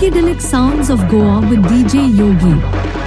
psychedelic sounds of Goa with DJ Yogi.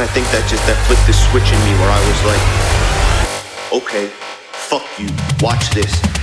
And I think that just that flipped the switch in me where I was like, okay, fuck you, watch this.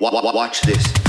Watch this.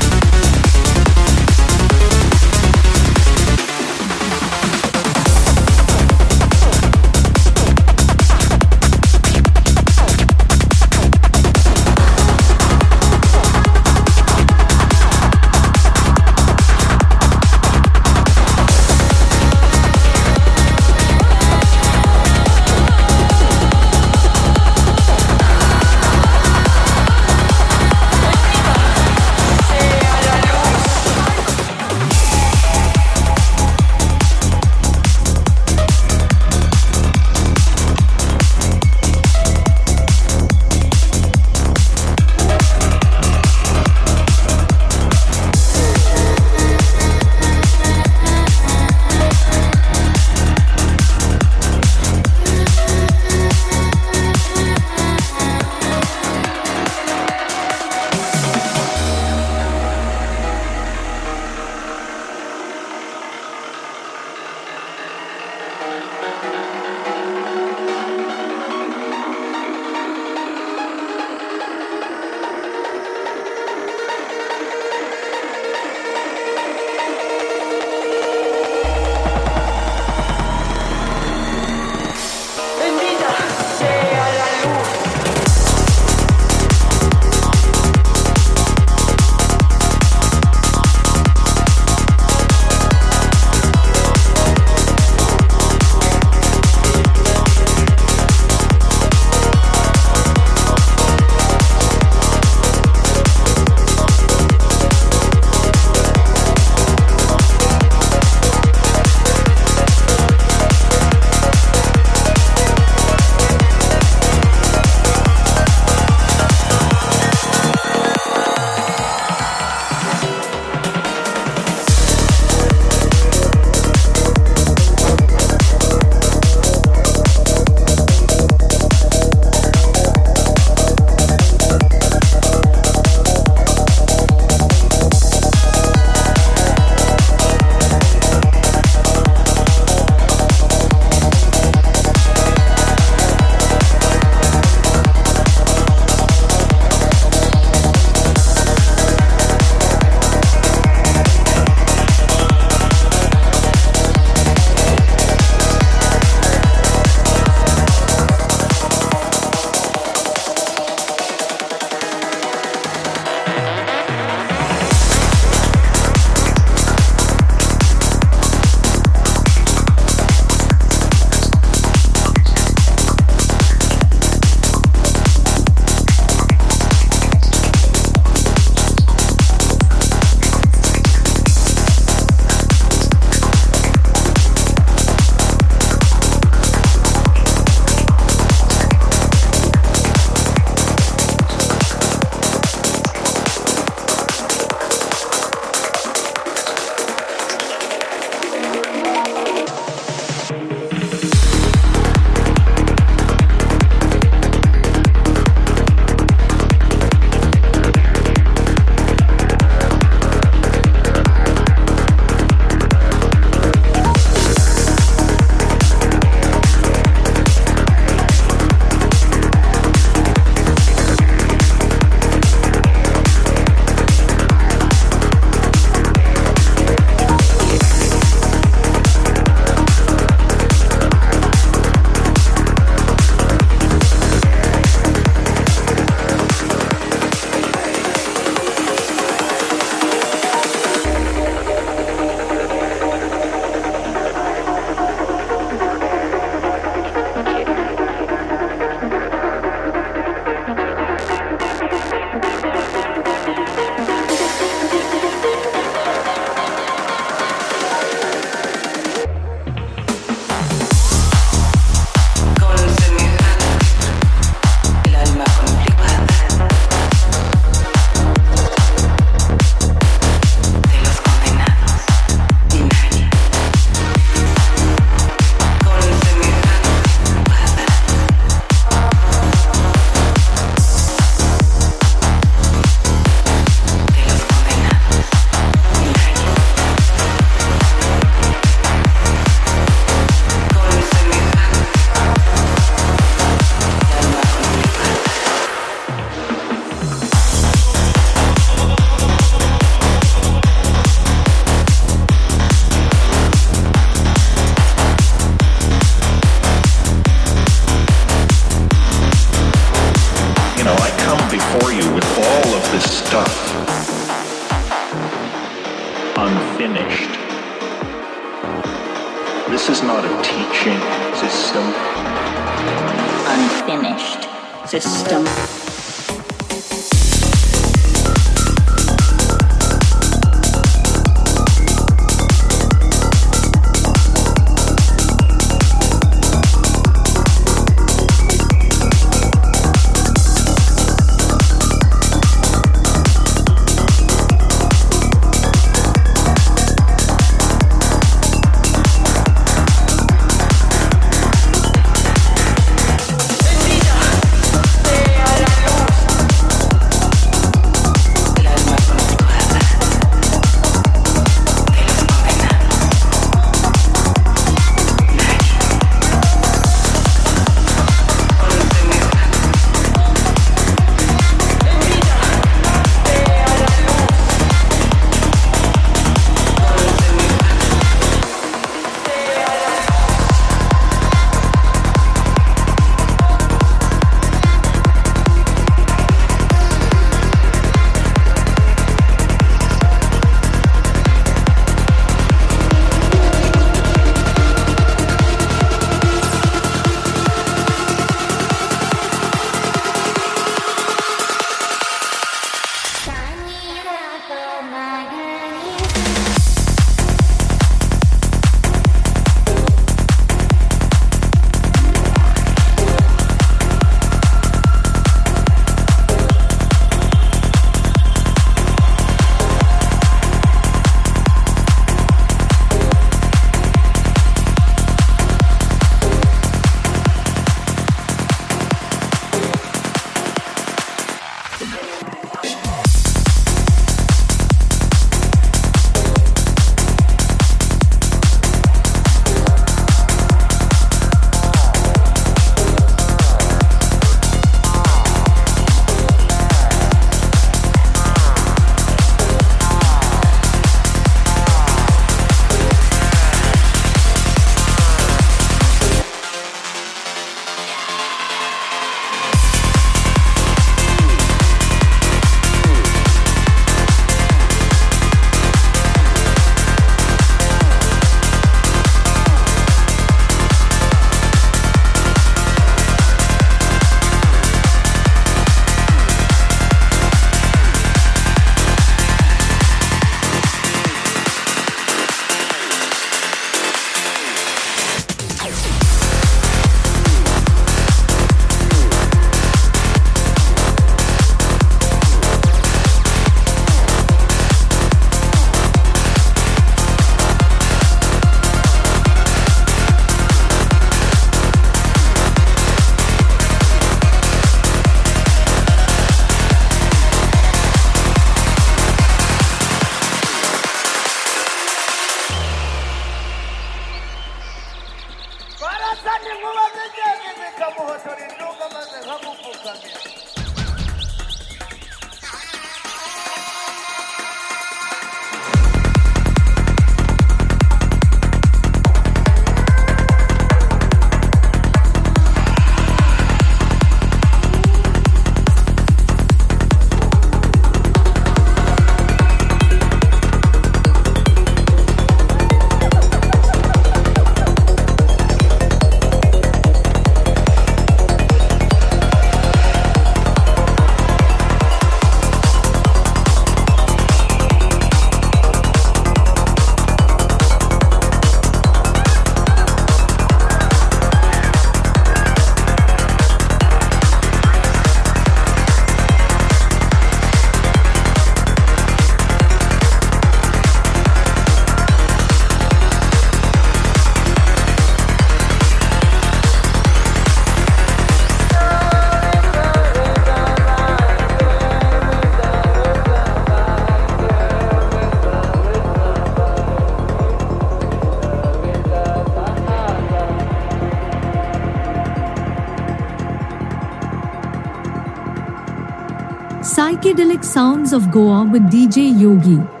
Sounds of Goa with DJ Yogi.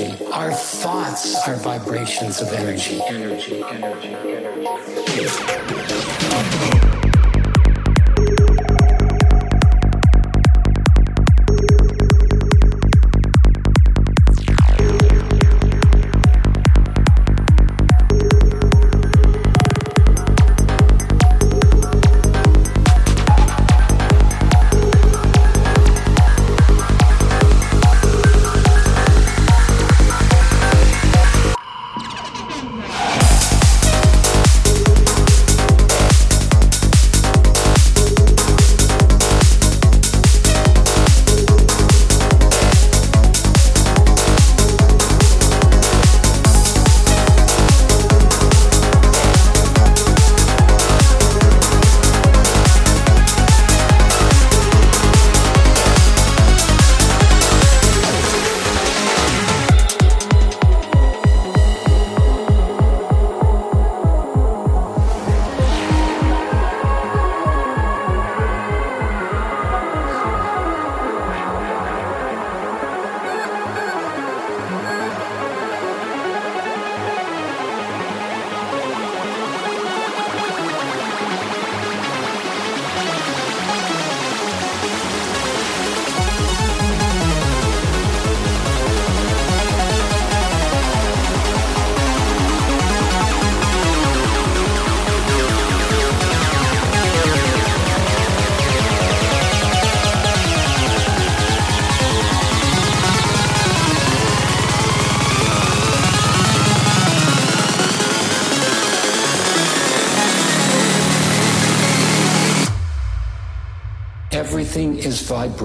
Energy. Our thoughts are vibrations of energy. Energy, energy, energy.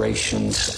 Is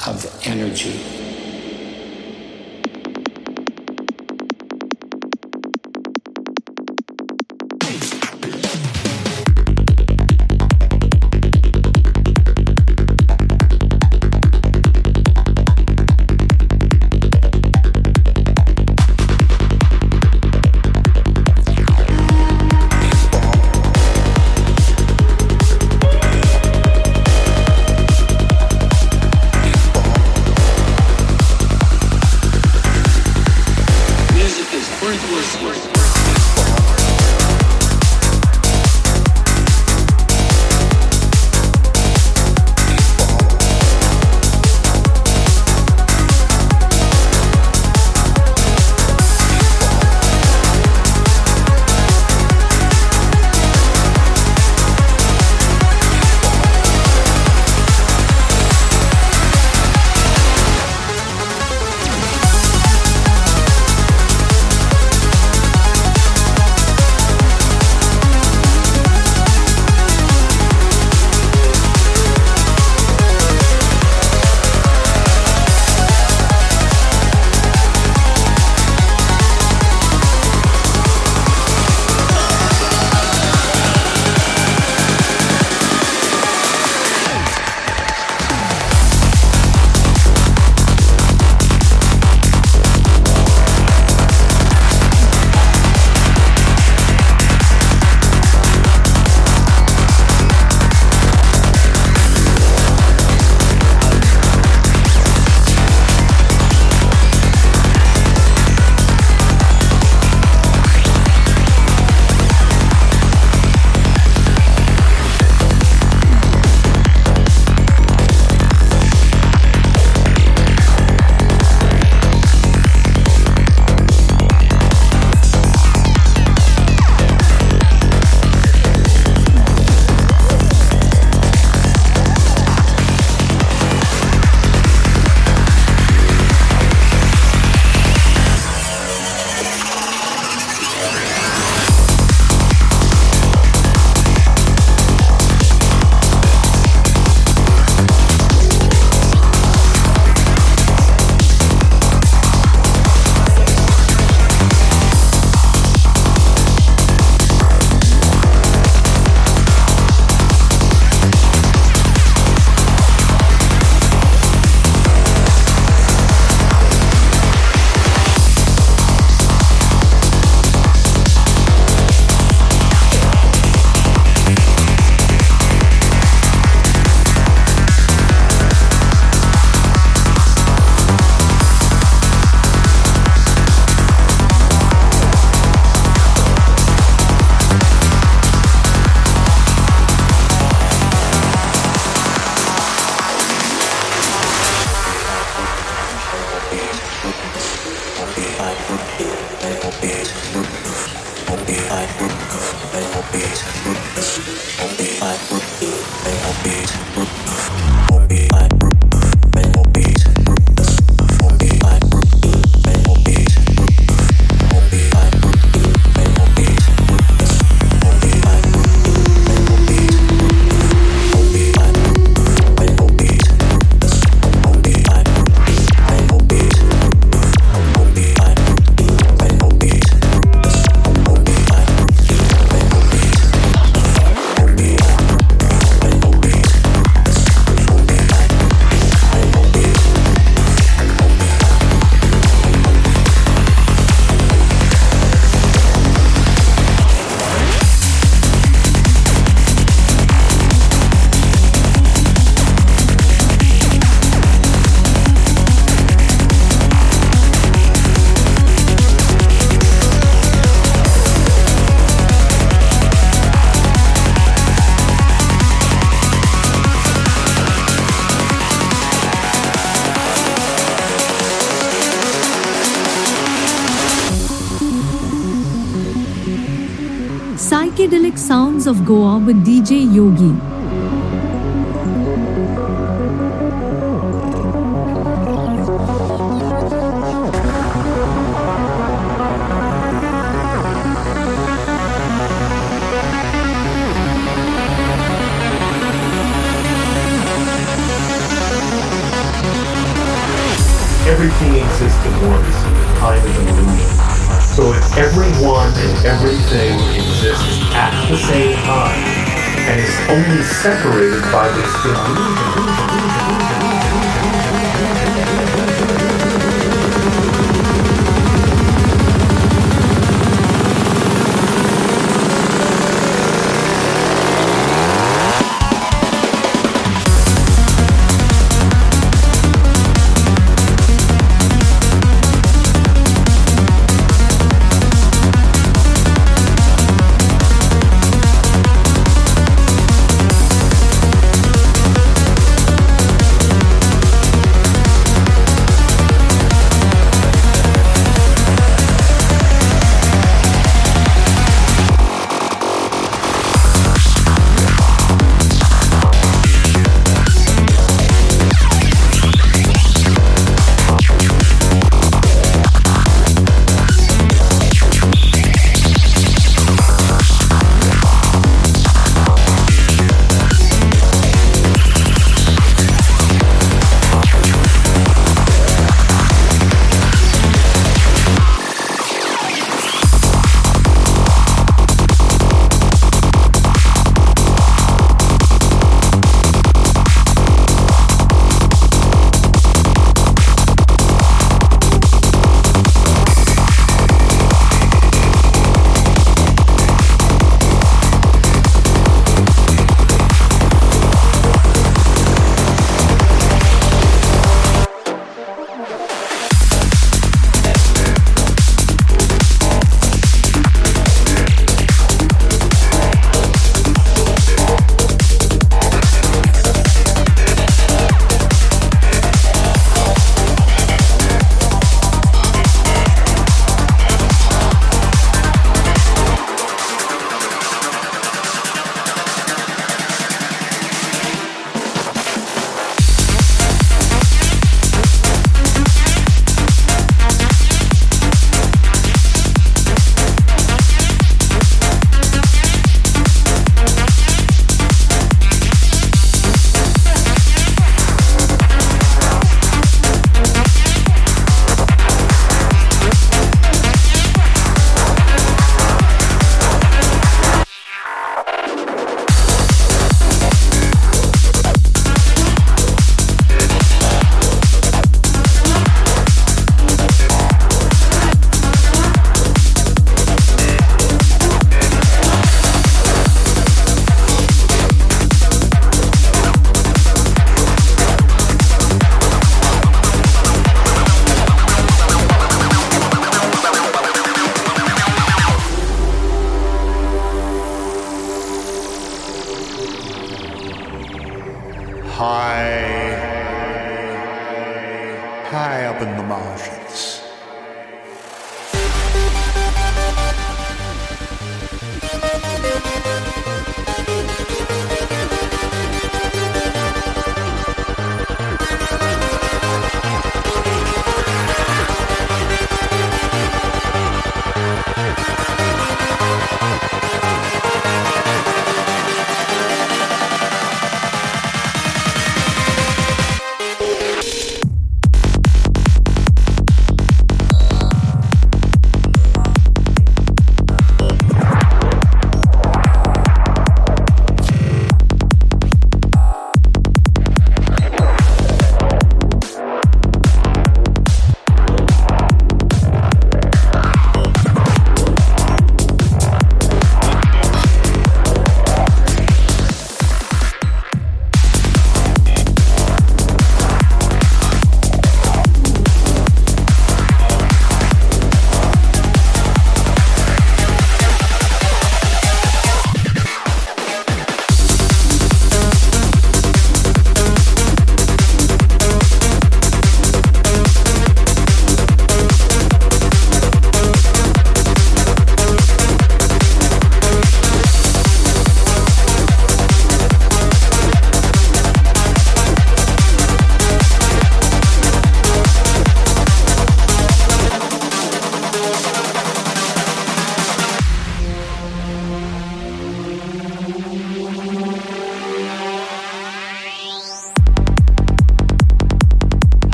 of Goa with DJ Yogi.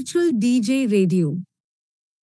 Virtual DJ Radio.